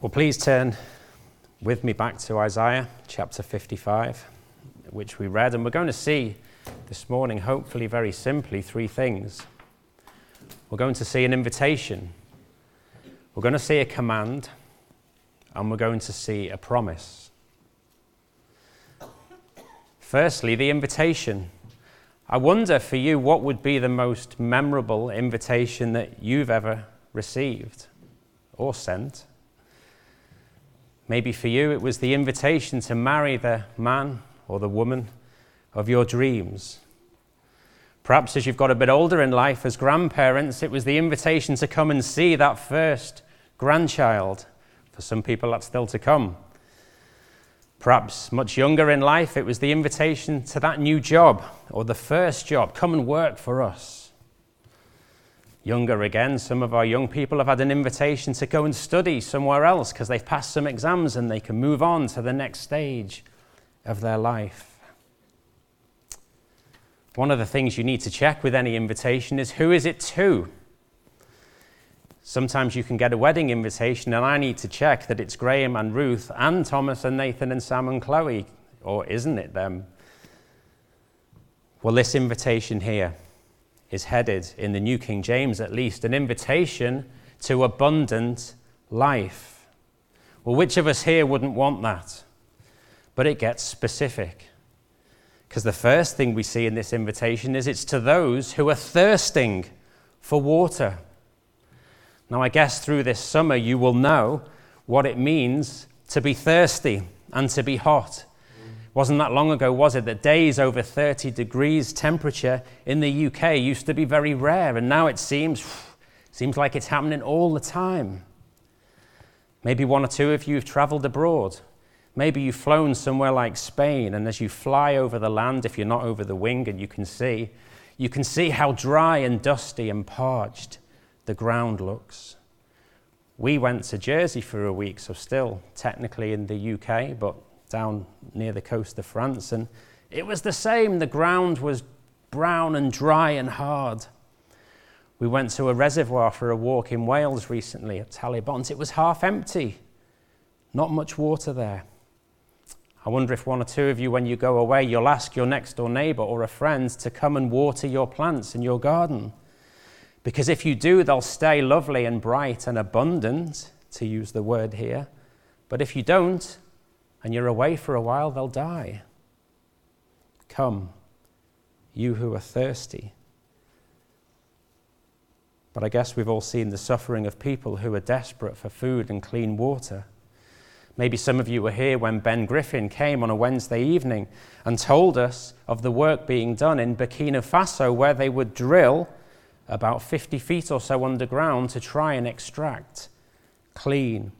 Well, please turn with me back to Isaiah chapter 55, which we read, and we're going to see this morning, hopefully, very simply, three things. We're going to see an invitation, we're going to see a command, and we're going to see a promise. Firstly, the invitation. I wonder for you what would be the most memorable invitation that you've ever received or sent. Maybe for you it was the invitation to marry the man or the woman of your dreams. Perhaps as you've got a bit older in life as grandparents, it was the invitation to come and see that first grandchild. For some people, that's still to come. Perhaps much younger in life, it was the invitation to that new job or the first job. Come and work for us. Younger again, some of our young people have had an invitation to go and study somewhere else because they've passed some exams and they can move on to the next stage of their life. One of the things you need to check with any invitation is who is it to? Sometimes you can get a wedding invitation, and I need to check that it's Graham and Ruth and Thomas and Nathan and Sam and Chloe, or isn't it them? Well, this invitation here is headed, in the New King James at least, an invitation to abundant life. Well, which of us here wouldn't want that? But it gets specific. Because the first thing we see in this invitation is it's to those who are thirsting for water. Now, I guess through this summer you will know what it means to be thirsty and to be hot. Wasn't that long ago, was it, that days over 30 degrees temperature in the UK used to be very rare, and now it seems, seems like it's happening all the time. Maybe one or two of you have traveled abroad. Maybe you've flown somewhere like Spain, and as you fly over the land, if you're not over the wing and you can see, you can see how dry and dusty and parched the ground looks. We went to Jersey for a week, so still technically in the UK, but down near the coast of France, and it was the same. The ground was brown and dry and hard. We went to a reservoir for a walk in Wales recently at Talybont. It was half empty, not much water there. I wonder if one or two of you, when you go away, you'll ask your next door neighbour or a friend to come and water your plants in your garden. Because if you do, they'll stay lovely and bright and abundant, to use the word here. But if you don't, and you're away for a while, they'll die. Come, you who are thirsty. But I guess we've all seen the suffering of people who are desperate for food and clean water. Maybe some of you were here when Ben Griffin came on a Wednesday evening and told us of the work being done in Burkina Faso where they would drill about 50 feet or so underground to try and extract clean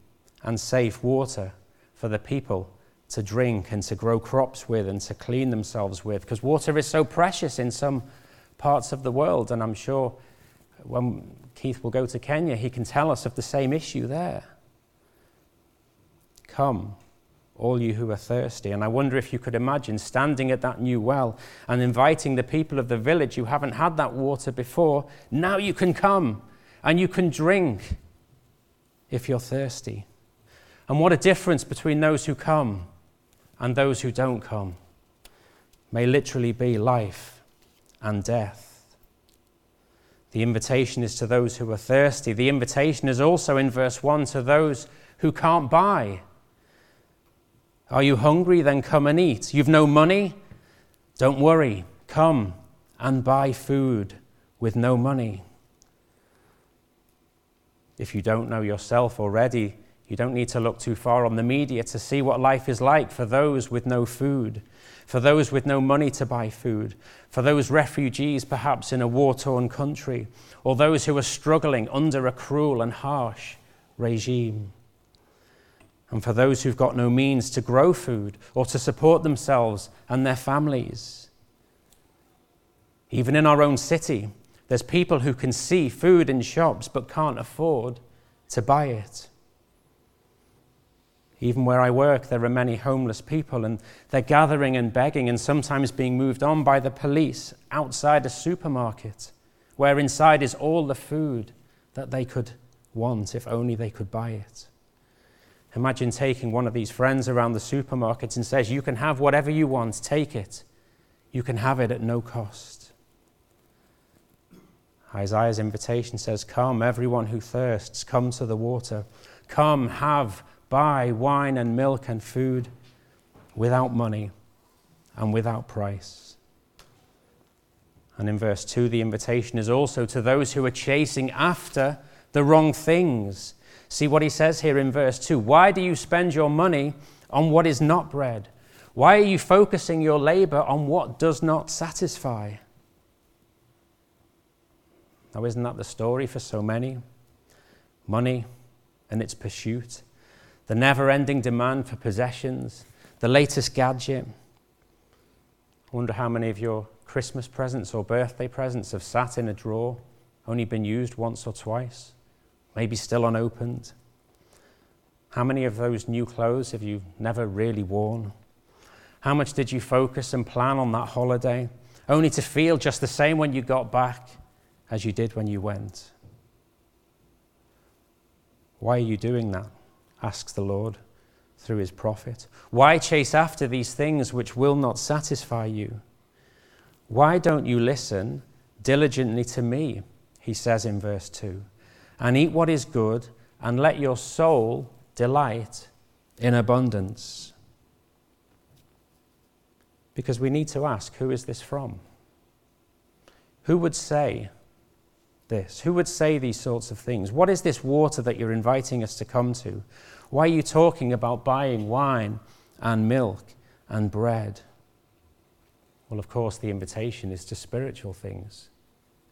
and safe water for the people to drink and to grow crops with and to clean themselves with, because water is so precious in some parts of the world. And I'm sure when Keith will go to Kenya, he can tell us of the same issue there. Come, all you who are thirsty. And I wonder if you could imagine standing at that new well and inviting the people of the village who haven't had that water before. Now you can come and you can drink if you're thirsty. And what a difference between those who come and those who don't come may literally be life and death. The invitation is to those who are thirsty. The invitation is also in verse 1 to those who can't buy are you hungry? Then come and eat. You've no money? Don't worry. Come and buy food with no money. If you don't know yourself already, you don't need to look too far on the media to see what life is like for those with no food, for those with no money to buy food, for those refugees perhaps in a war torn country, or those who are struggling under a cruel and harsh regime and for those who've got no means to grow food or to support themselves and their families. Even in our own city, there's people who can see food in shops but can't afford to buy it. Even where I work, there are many homeless people, and they're gathering and begging and sometimes being moved on by the police outside a supermarket, where inside is all the food that they could want if only they could buy it. Imagine taking one of these friends around the supermarket and says, You can have whatever you want, take it. You can have it at no cost. Isaiah's invitation says, Come, everyone who thirsts, come to the water. Come, have, buy wine and milk and food without money and without price. And in verse 2, the invitation is also to those who are chasing after the wrong things. See what he says here in verse 2 Why do you spend your money on what is not bread? Why are you focusing your labor on what does not satisfy? Now, isn't that the story for so many? Money and its pursuit, the never ending demand for possessions, the latest gadget. I wonder how many of your Christmas presents or birthday presents have sat in a drawer, only been used once or twice, maybe still unopened. How many of those new clothes have you never really worn? How much did you focus and plan on that holiday, only to feel just the same when you got back as you did when you went? Why are you doing that? Asks the Lord through his prophet. Why chase after these things which will not satisfy you? Why don't you listen diligently to me? He says in verse 2 and eat what is good, and let your soul delight in abundance. Because we need to ask who is this from? Who would say this? Who would say these sorts of things? What is this water that you're inviting us to come to? Why are you talking about buying wine and milk and bread? Well, of course, the invitation is to spiritual things,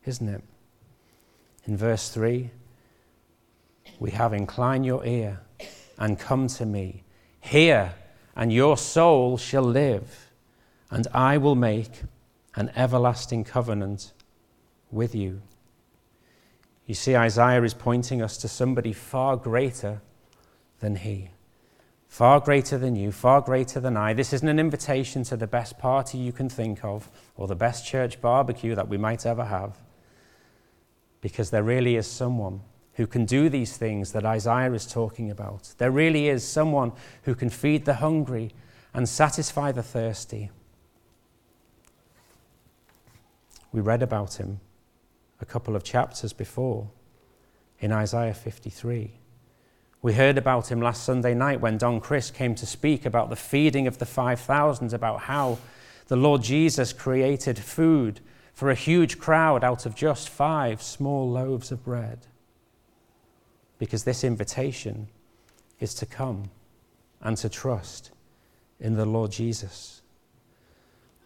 isn't it? In verse 3, we have incline your ear and come to me. Hear, and your soul shall live, and I will make an everlasting covenant with you. You see, Isaiah is pointing us to somebody far greater than he. Far greater than you, far greater than I. This isn't an invitation to the best party you can think of or the best church barbecue that we might ever have. Because there really is someone who can do these things that Isaiah is talking about. There really is someone who can feed the hungry and satisfy the thirsty. We read about him a couple of chapters before in Isaiah 53. We heard about him last Sunday night when Don Chris came to speak about the feeding of the 5,000, about how the Lord Jesus created food for a huge crowd out of just five small loaves of bread because this invitation is to come and to trust in the Lord Jesus.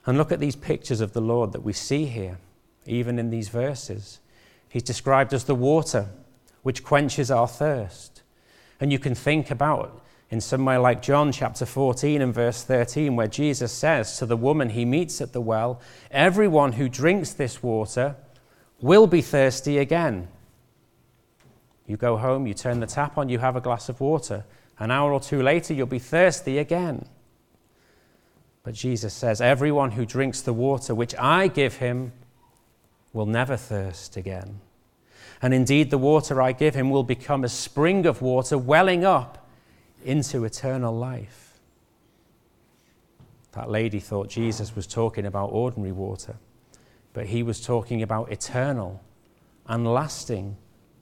And look at these pictures of the Lord that we see here, even in these verses. He's described as the water which quenches our thirst. And you can think about in somewhere like John chapter 14 and verse 13, where Jesus says to the woman he meets at the well, Everyone who drinks this water will be thirsty again. You go home, you turn the tap on, you have a glass of water. An hour or two later, you'll be thirsty again. But Jesus says, Everyone who drinks the water which I give him will never thirst again. And indeed, the water I give him will become a spring of water welling up into eternal life. That lady thought Jesus was talking about ordinary water, but he was talking about eternal and lasting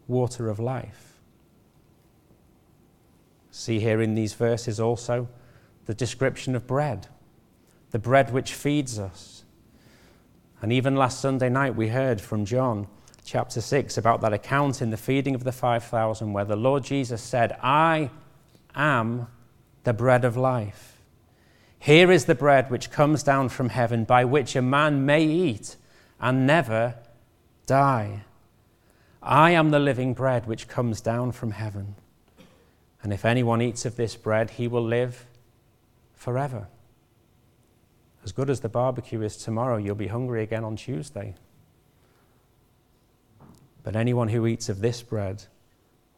water of life. See here in these verses also the description of bread, the bread which feeds us. And even last Sunday night, we heard from John chapter 6 about that account in the feeding of the 5,000 where the Lord Jesus said, I am the bread of life. Here is the bread which comes down from heaven, by which a man may eat and never die. I am the living bread which comes down from heaven. And if anyone eats of this bread, he will live forever. As good as the barbecue is tomorrow, you'll be hungry again on Tuesday. But anyone who eats of this bread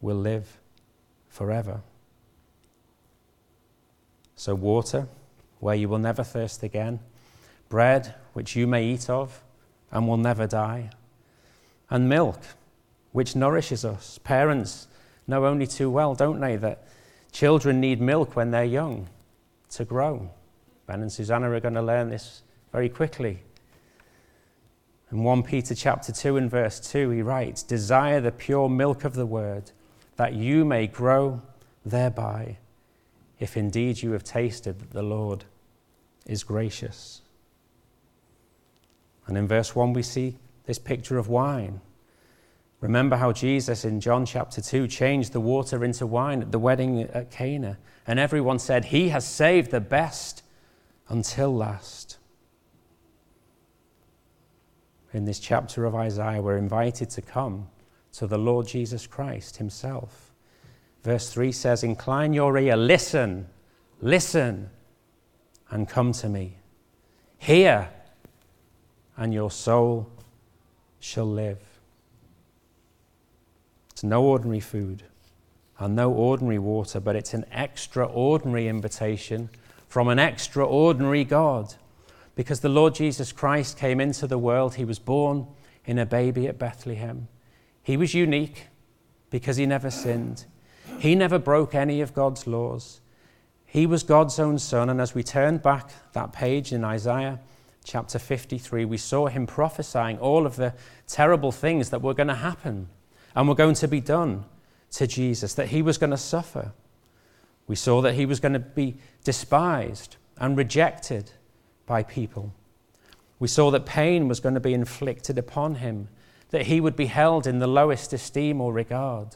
will live forever. So, water, where you will never thirst again, bread, which you may eat of and will never die, and milk which nourishes us. Parents know only too well, don't they, that Children need milk when they're young to grow. Ben and Susanna are going to learn this very quickly. In 1 Peter chapter 2 and verse 2, he writes, Desire the pure milk of the word, that you may grow thereby, if indeed you have tasted that the Lord is gracious. And in verse 1, we see this picture of wine. Remember how Jesus in John chapter 2 changed the water into wine at the wedding at Cana, and everyone said, He has saved the best until last. In this chapter of Isaiah, we're invited to come to the Lord Jesus Christ Himself. Verse 3 says, Incline your ear, listen, listen, and come to me. Hear, and your soul shall live. It's no ordinary food and no ordinary water, but it's an extraordinary invitation from an extraordinary God. Because the Lord Jesus Christ came into the world, he was born in a baby at Bethlehem. He was unique because he never sinned. He never broke any of God's laws. He was God's own son. And as we turned back that page in Isaiah chapter 53, we saw him prophesying all of the terrible things that were going to happen and were going to be done to Jesus, that he was going to suffer. We saw that he was going to be despised and rejected by people. We saw that pain was going to be inflicted upon him, that he would be held in the lowest esteem or regard.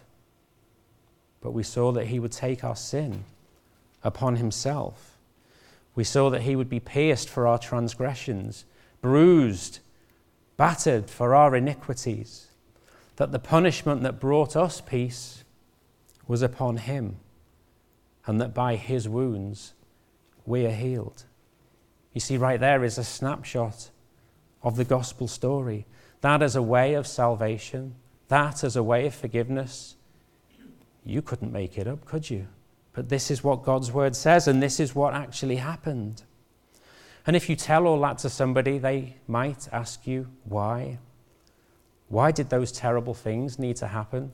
But we saw that he would take our sin upon himself. We saw that he would be pierced for our transgressions, bruised, battered for our iniquities, that the punishment that brought us peace was upon him, and that by his wounds we are healed. You see, right there is a snapshot of the gospel story. That as a way of salvation, that as a way of forgiveness, you couldn't make it up, could you? But this is what God's word says, and this is what actually happened. And if you tell all that to somebody, they might ask you, why? Why did those terrible things need to happen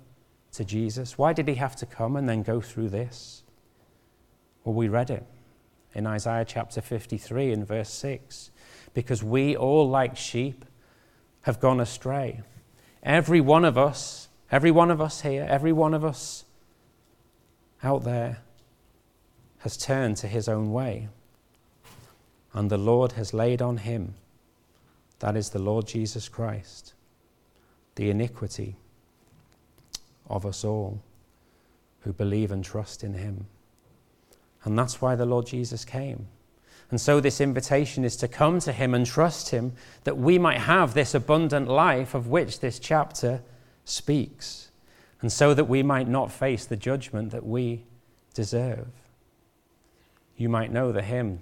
to Jesus? Why did he have to come and then go through this? Well, we read it in Isaiah chapter 53 in verse 6 because we all, like sheep, have gone astray. Every one of us, every one of us here, every one of us out there has turned to his own way. And the Lord has laid on him, that is the Lord Jesus Christ, the iniquity of us all who believe and trust in him. And that's why the Lord Jesus came. And so, this invitation is to come to Him and trust Him that we might have this abundant life of which this chapter speaks, and so that we might not face the judgment that we deserve. You might know the hymn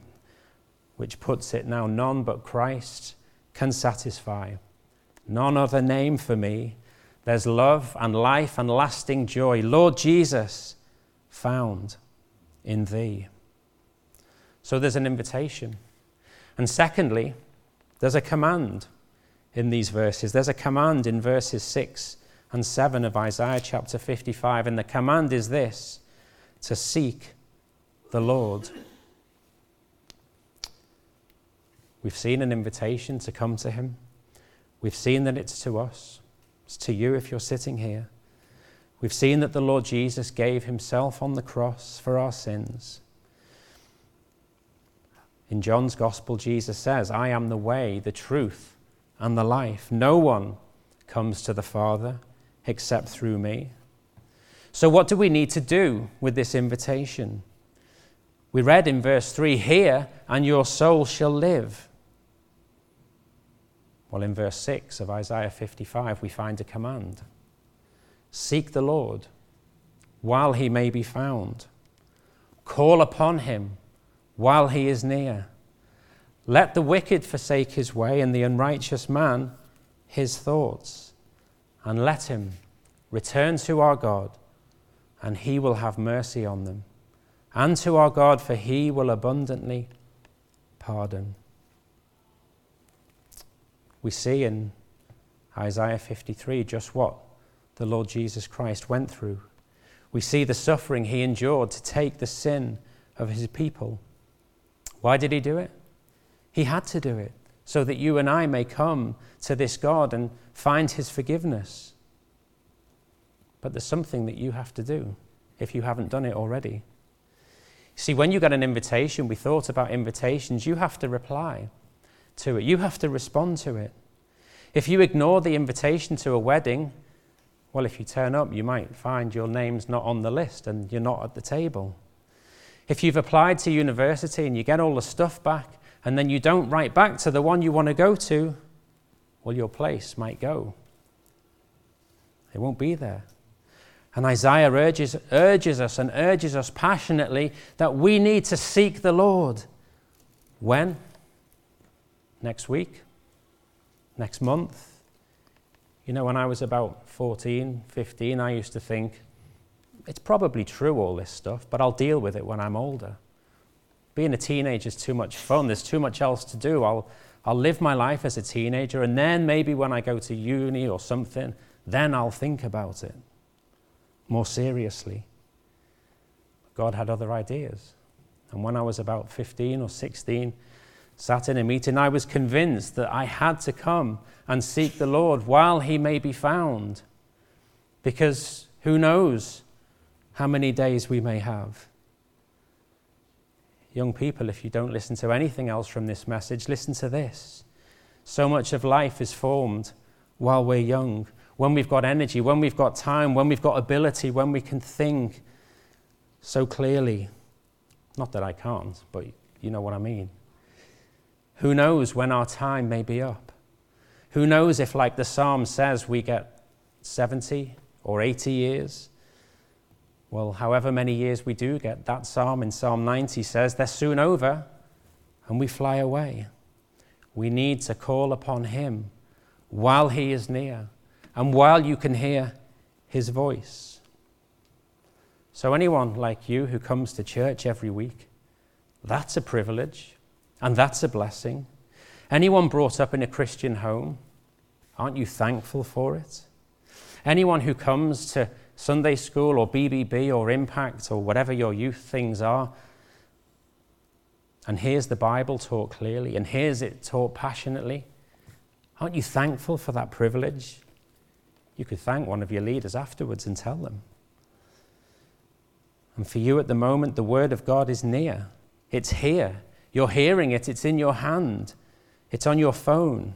which puts it now none but Christ can satisfy, none other name for me. There's love and life and lasting joy. Lord Jesus, found in thee. So there's an invitation. And secondly, there's a command in these verses. There's a command in verses 6 and 7 of Isaiah chapter 55. And the command is this to seek the Lord. We've seen an invitation to come to Him. We've seen that it's to us. It's to you if you're sitting here. We've seen that the Lord Jesus gave Himself on the cross for our sins. In John's Gospel, Jesus says, I am the way, the truth, and the life. No one comes to the Father except through me. So, what do we need to do with this invitation? We read in verse 3 Hear, and your soul shall live. Well, in verse 6 of Isaiah 55, we find a command Seek the Lord while he may be found, call upon him while he is near. Let the wicked forsake his way, and the unrighteous man his thoughts, and let him return to our God, and he will have mercy on them, and to our God, for he will abundantly pardon. We see in Isaiah 53 just what the Lord Jesus Christ went through. We see the suffering he endured to take the sin of his people. Why did he do it? He had to do it so that you and I may come to this God and find his forgiveness. But there's something that you have to do if you haven't done it already. See, when you get an invitation, we thought about invitations, you have to reply to it, you have to respond to it. If you ignore the invitation to a wedding, well, if you turn up, you might find your name's not on the list and you're not at the table. If you've applied to university and you get all the stuff back and then you don't write back to the one you want to go to, well, your place might go. It won't be there. And Isaiah urges, urges us and urges us passionately that we need to seek the Lord. When? Next week? Next month? You know, when I was about 14, 15, I used to think, it's probably true, all this stuff, but I'll deal with it when I'm older. Being a teenager is too much fun. There's too much else to do. I'll, I'll live my life as a teenager, and then maybe when I go to uni or something, then I'll think about it more seriously. God had other ideas. And when I was about 15 or 16, sat in a meeting, I was convinced that I had to come and seek the Lord while he may be found. Because who knows how many days we may have. Young people, if you don't listen to anything else from this message, listen to this. So much of life is formed while we're young when we've got energy, when we've got time, when we've got ability, when we can think so clearly. Not that I can't, but you know what I mean. Who knows when our time may be up? Who knows if, like the psalm says, we get 70 or 80 years? Well, however many years we do get, that psalm in Psalm 90 says they're soon over and we fly away. We need to call upon Him while He is near and while you can hear his voice. So, anyone like you who comes to church every week, that's a privilege and that's a blessing. Anyone brought up in a Christian home, aren't you thankful for it? Anyone who comes to Sunday school or BBB or Impact or whatever your youth things are, and hears the Bible taught clearly and hears it taught passionately, aren't you thankful for that privilege? You could thank one of your leaders afterwards and tell them. And for you at the moment, the Word of God is near. It's here. You're hearing it, it's in your hand, it's on your phone.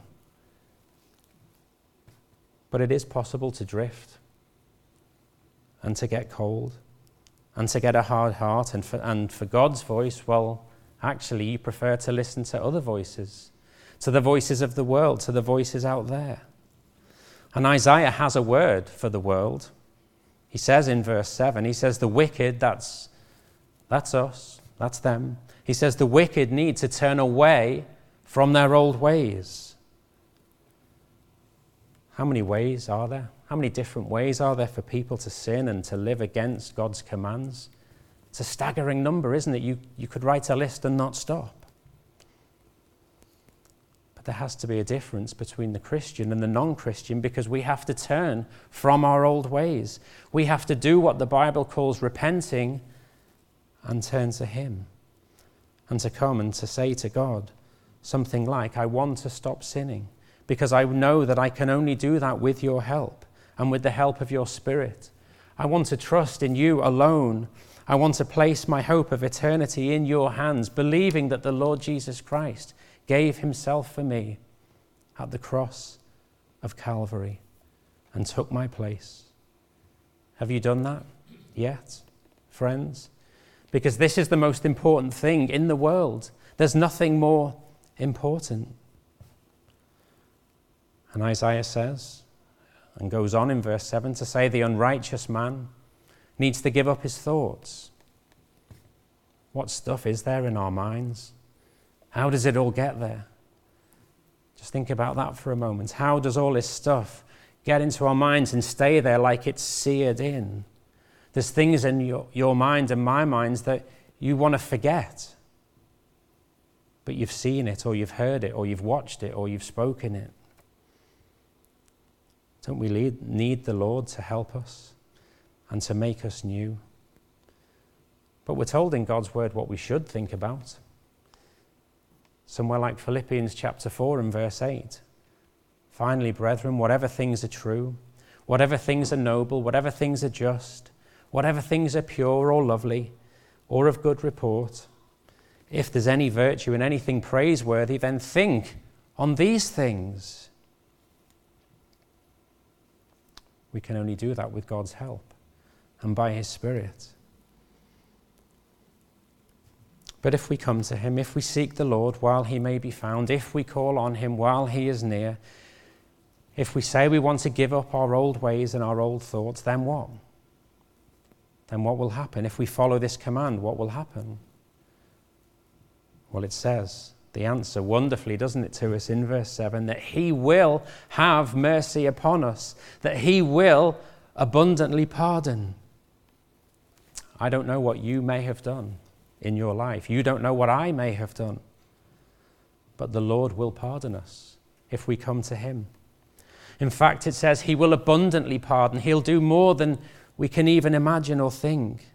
But it is possible to drift and to get cold and to get a hard heart. And for, and for God's voice, well, actually, you prefer to listen to other voices, to the voices of the world, to the voices out there. And Isaiah has a word for the world. He says in verse 7, he says, The wicked, that's, that's us, that's them. He says, The wicked need to turn away from their old ways. How many ways are there? How many different ways are there for people to sin and to live against God's commands? It's a staggering number, isn't it? You, you could write a list and not stop But there has to be a difference between the Christian and the non Christian because we have to turn from our old ways. We have to do what the Bible calls repenting and turn to Him. And to come and to say to God something like, I want to stop sinning because I know that I can only do that with your help and with the help of your Spirit. I want to trust in you alone. I want to place my hope of eternity in your hands, believing that the Lord Jesus Christ gave himself for me at the cross of Calvary and took my place. Have you done that yet, friends? Because this is the most important thing in the world. There's nothing more important. And Isaiah says, and goes on in verse 7 to say, the unrighteous man needs to give up his thoughts. What stuff is there in our minds? How does it all get there? Just think about that for a moment. How does all this stuff get into our minds and stay there like it's seared in? There's things in your, your mind and my minds that you want to forget. But you've seen it, or you've heard it, or you've watched it, or you've spoken it. Don't we need the Lord to help us? and to make us new. But we're told in God's word what we should think about. Somewhere like Philippians chapter 4 and verse 8. Finally, brethren, whatever things are true, whatever things are noble, whatever things are just, whatever things are pure or lovely, or of good report, if there's any virtue and anything praiseworthy, then think on these things. We can only do that with God's help and by His Spirit. But if we come to him, if we seek the Lord while he may be found, if we call on him while he is near, if we say we want to give up our old ways and our old thoughts, then what? Then what will happen? If we follow this command, what will happen? Well, it says the answer wonderfully, doesn't it, to us in verse 7 that he will have mercy upon us, that he will abundantly pardon. I don't know what you may have done in your life. You don't know what I may have done. But the Lord will pardon us if we come to Him. In fact, it says He will abundantly pardon. He'll do more than we can even imagine or think.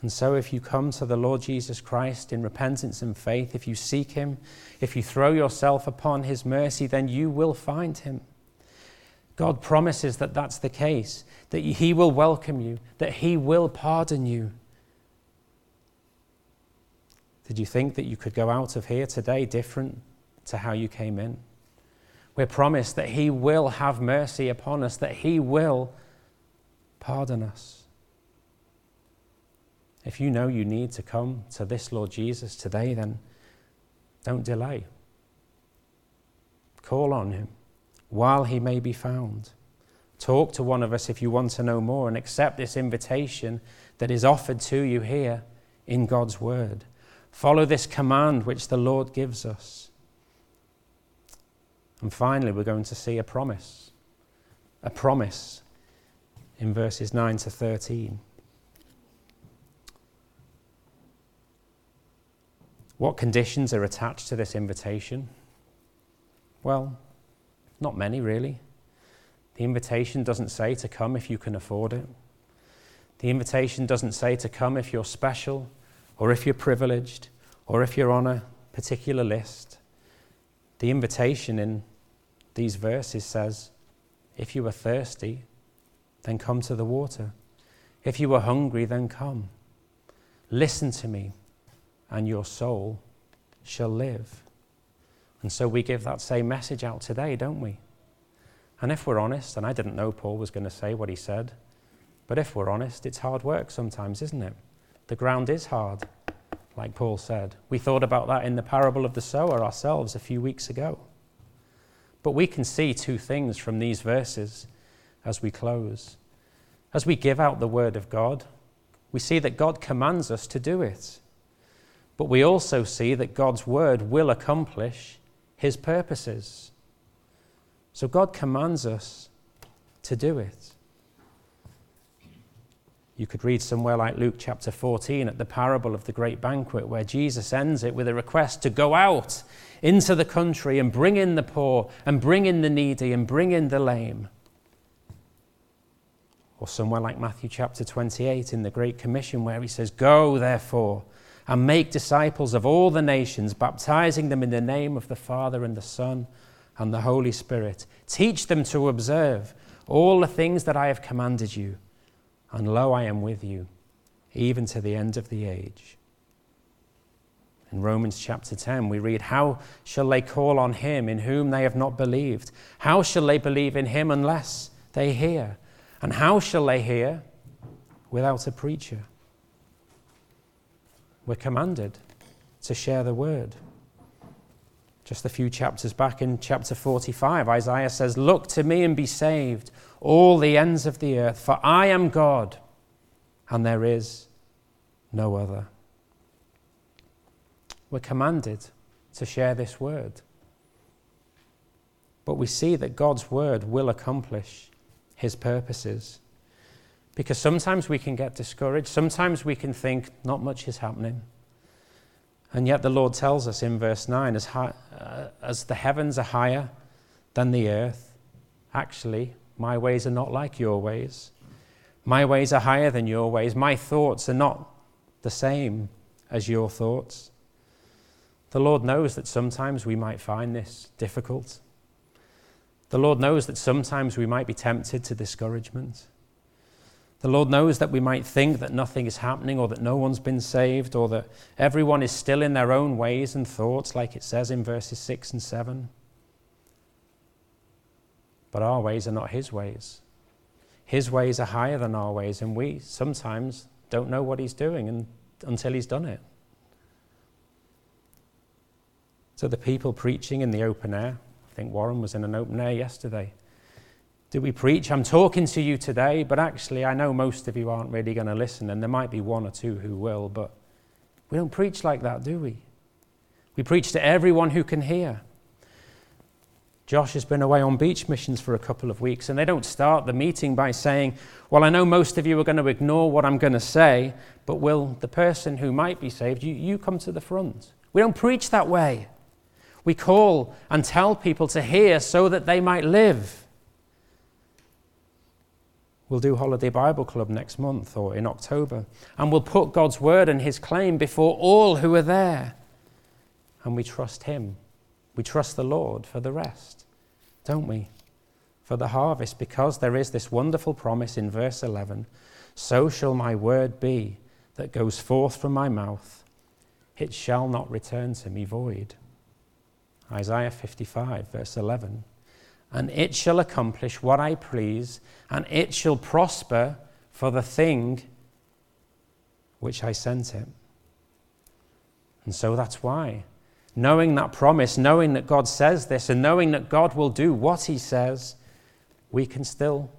And so, if you come to the Lord Jesus Christ in repentance and faith, if you seek Him, if you throw yourself upon His mercy, then you will find Him. God promises that that's the case, that He will welcome you, that He will pardon you. Did you think that you could go out of here today different to how you came in? We're promised that He will have mercy upon us, that He will pardon us. If you know you need to come to this Lord Jesus today, then don't delay. Call on Him while He may be found. Talk to one of us if you want to know more and accept this invitation that is offered to you here in God's Word. Follow this command which the Lord gives us. And finally, we're going to see a promise. A promise in verses 9 to 13. What conditions are attached to this invitation? Well, not many, really. The invitation doesn't say to come if you can afford it. The invitation doesn't say to come if you're special or if you're privileged, or if you're on a particular list, the invitation in these verses says, If you are thirsty, then come to the water. If you are hungry, then come. Listen to me, and your soul shall live. And so we give that same message out today, don't we? And if we're honest, and I didn't know Paul was going to say what he said, but if we're honest, it's hard work sometimes, isn't it? The ground is hard, like Paul said. We thought about that in the parable of the sower ourselves a few weeks ago. But we can see two things from these verses as we close. As we give out the word of God, we see that God commands us to do it. But we also see that God's word will accomplish his purposes. So God commands us to do it. You could read somewhere like Luke chapter 14 at the parable of the great banquet, where Jesus ends it with a request to go out into the country and bring in the poor, and bring in the needy, and bring in the lame. Or somewhere like Matthew chapter 28 in the Great Commission, where he says, Go, therefore, and make disciples of all the nations, baptizing them in the name of the Father and the Son and the Holy Spirit. Teach them to observe all the things that I have commanded you and lo, I am with you, even to the end of the age. In Romans chapter 10, we read, How shall they call on him in whom they have not believed? How shall they believe in him unless they hear? And how shall they hear without a preacher? We're commanded to share the word. Just a few chapters back in chapter 45, Isaiah says, Look to me and be saved all the ends of the earth, for I am God, and there is no other. We're commanded to share this word. But we see that God's word will accomplish his purposes. Because sometimes we can get discouraged, sometimes we can think not much is happening. And yet the Lord tells us in verse 9 as, high, uh, as the heavens are higher than the earth, actually, my ways are not like your ways. My ways are higher than your ways. My thoughts are not the same as your thoughts. The Lord knows that sometimes we might find this difficult. The Lord knows that sometimes we might be tempted to discouragement. The Lord knows that we might think that nothing is happening or that no one's been saved or that everyone is still in their own ways and thoughts, like it says in verses 6 and 7. But our ways are not His ways. His ways are higher than our ways, and we sometimes don't know what He's doing and, until He's done it. So the people preaching in the open air, I think Warren was in an open air yesterday do we preach? I'm talking to you today, but actually, I know most of you aren't really going to listen, and there might be one or two who will, but we don't preach like that, do we? We preach to everyone who can hear. Josh has been away on beach missions for a couple of weeks, and they don't start the meeting by saying, Well, I know most of you are going to ignore what I'm going to say, but will the person who might be saved, you, you come to the front? We don't preach that way. We call and tell people to hear so that they might live. We'll do Holiday Bible Club next month or in October. And we'll put God's word and his claim before all who are there. And we trust him. We trust the Lord for the rest, don't we? For the harvest, because there is this wonderful promise in verse 11 So shall my word be that goes forth from my mouth, it shall not return to me void. Isaiah 55, verse 11 and it shall accomplish what I please, and it shall prosper for the thing which I sent it. And so that's why, knowing that promise, knowing that God says this, and knowing that God will do what He says, we can still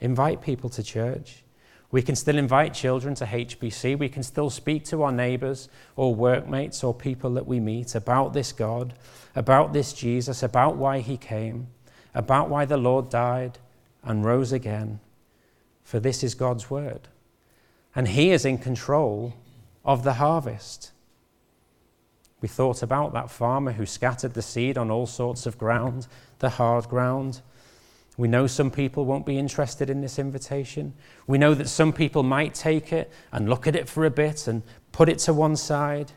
invite people to church. We can still invite children to HBC. We can still speak to our neighbors or workmates or people that we meet about this God, about this Jesus, about why He came about why the Lord died and rose again, for this is God's word. And He is in control of the harvest. We thought about that farmer who scattered the seed on all sorts of ground, the hard ground. We know some people won't be interested in this invitation. We know that some people might take it and look at it for a bit and put it to one side.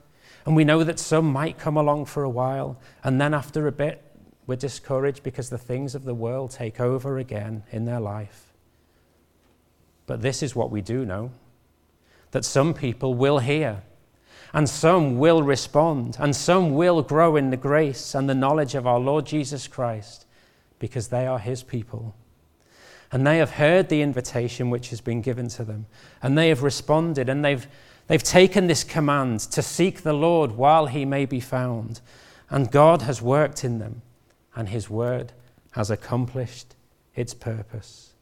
And we know that some might come along for a while and then after a bit we're discouraged because the things of the world take over again in their life. But this is what we do know that some people will hear, and some will respond, and some will grow in the grace and the knowledge of our Lord Jesus Christ because they are His people. And they have heard the invitation which has been given to them, and they have responded, and they've, they've taken this command to seek the Lord while He may be found. And God has worked in them and His word has accomplished its purpose.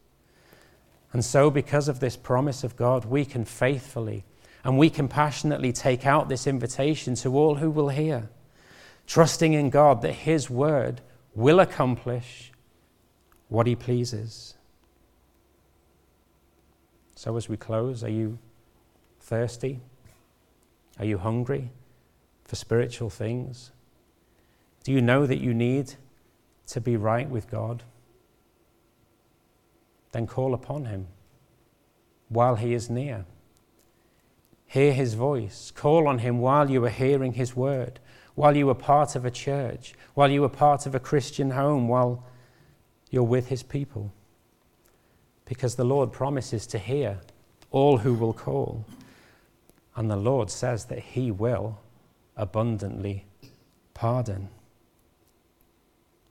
And so, because of this promise of God, we can faithfully and we can passionately take out this invitation to all who will hear, trusting in God that His word will accomplish what He pleases. So, as we close, are you thirsty? Are you hungry for spiritual things? Do you know that you need to be right with God, then call upon Him while He is near. Hear His voice. Call on Him while you are hearing His word, while you are part of a church, while you are part of a Christian home, while you're with His people. Because the Lord promises to hear all who will call. And the Lord says that He will abundantly pardon.